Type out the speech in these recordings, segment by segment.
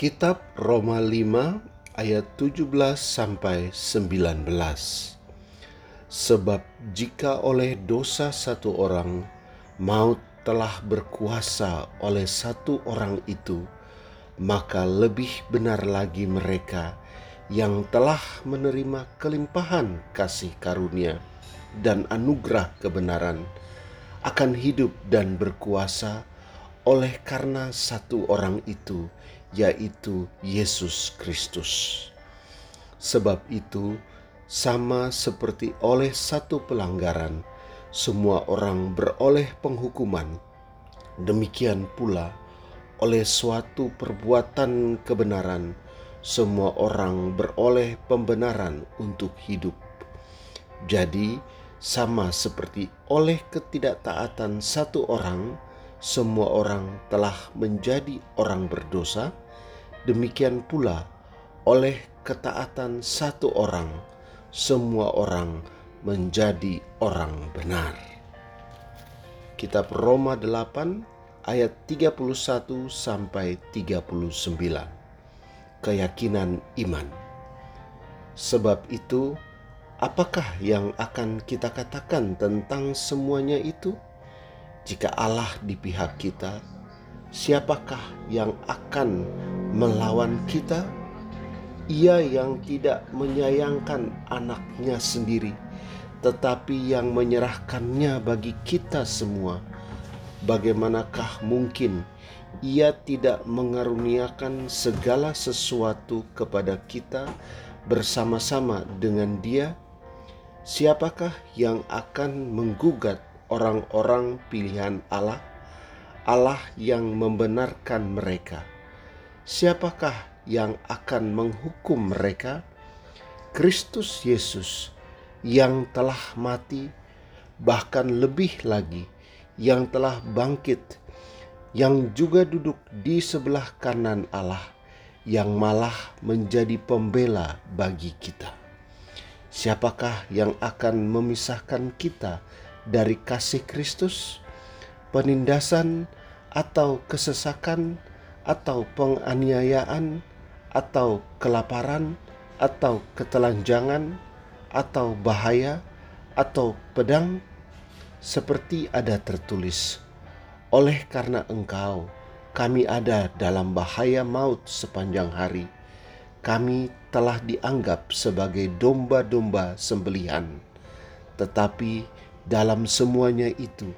Kitab Roma 5 ayat 17 sampai 19. Sebab jika oleh dosa satu orang maut telah berkuasa oleh satu orang itu, maka lebih benar lagi mereka yang telah menerima kelimpahan kasih karunia dan anugerah kebenaran akan hidup dan berkuasa oleh karena satu orang itu, yaitu Yesus Kristus. Sebab itu, sama seperti oleh satu pelanggaran, semua orang beroleh penghukuman. Demikian pula, oleh suatu perbuatan kebenaran, semua orang beroleh pembenaran untuk hidup. Jadi, sama seperti oleh ketidaktaatan satu orang, semua orang telah menjadi orang berdosa, demikian pula oleh ketaatan satu orang, semua orang menjadi orang benar. Kitab Roma 8 ayat 31 sampai 39. Keyakinan iman. Sebab itu, apakah yang akan kita katakan tentang semuanya itu? Jika Allah di pihak kita, siapakah yang akan melawan kita? Ia yang tidak menyayangkan anaknya sendiri, tetapi yang menyerahkannya bagi kita semua. Bagaimanakah mungkin ia tidak mengaruniakan segala sesuatu kepada kita bersama-sama dengan Dia? Siapakah yang akan menggugat orang-orang pilihan Allah, Allah yang membenarkan mereka. Siapakah yang akan menghukum mereka? Kristus Yesus yang telah mati, bahkan lebih lagi yang telah bangkit, yang juga duduk di sebelah kanan Allah, yang malah menjadi pembela bagi kita. Siapakah yang akan memisahkan kita dari kasih Kristus, penindasan atau kesesakan atau penganiayaan atau kelaparan atau ketelanjangan atau bahaya atau pedang seperti ada tertulis oleh karena engkau kami ada dalam bahaya maut sepanjang hari. Kami telah dianggap sebagai domba-domba sembelihan. Tetapi dalam semuanya itu,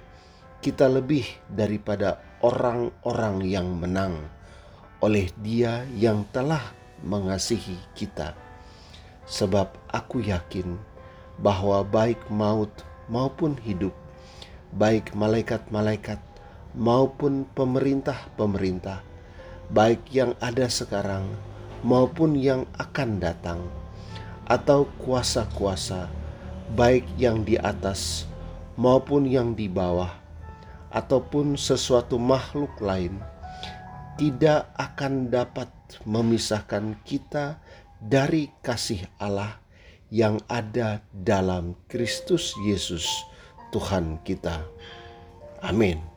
kita lebih daripada orang-orang yang menang oleh Dia yang telah mengasihi kita. Sebab aku yakin bahwa baik maut maupun hidup, baik malaikat-malaikat maupun pemerintah-pemerintah, baik yang ada sekarang maupun yang akan datang, atau kuasa-kuasa, baik yang di atas maupun yang di bawah, ataupun sesuatu makhluk lain, tidak akan dapat memisahkan kita dari kasih Allah yang ada dalam Kristus Yesus, Tuhan kita. Amin.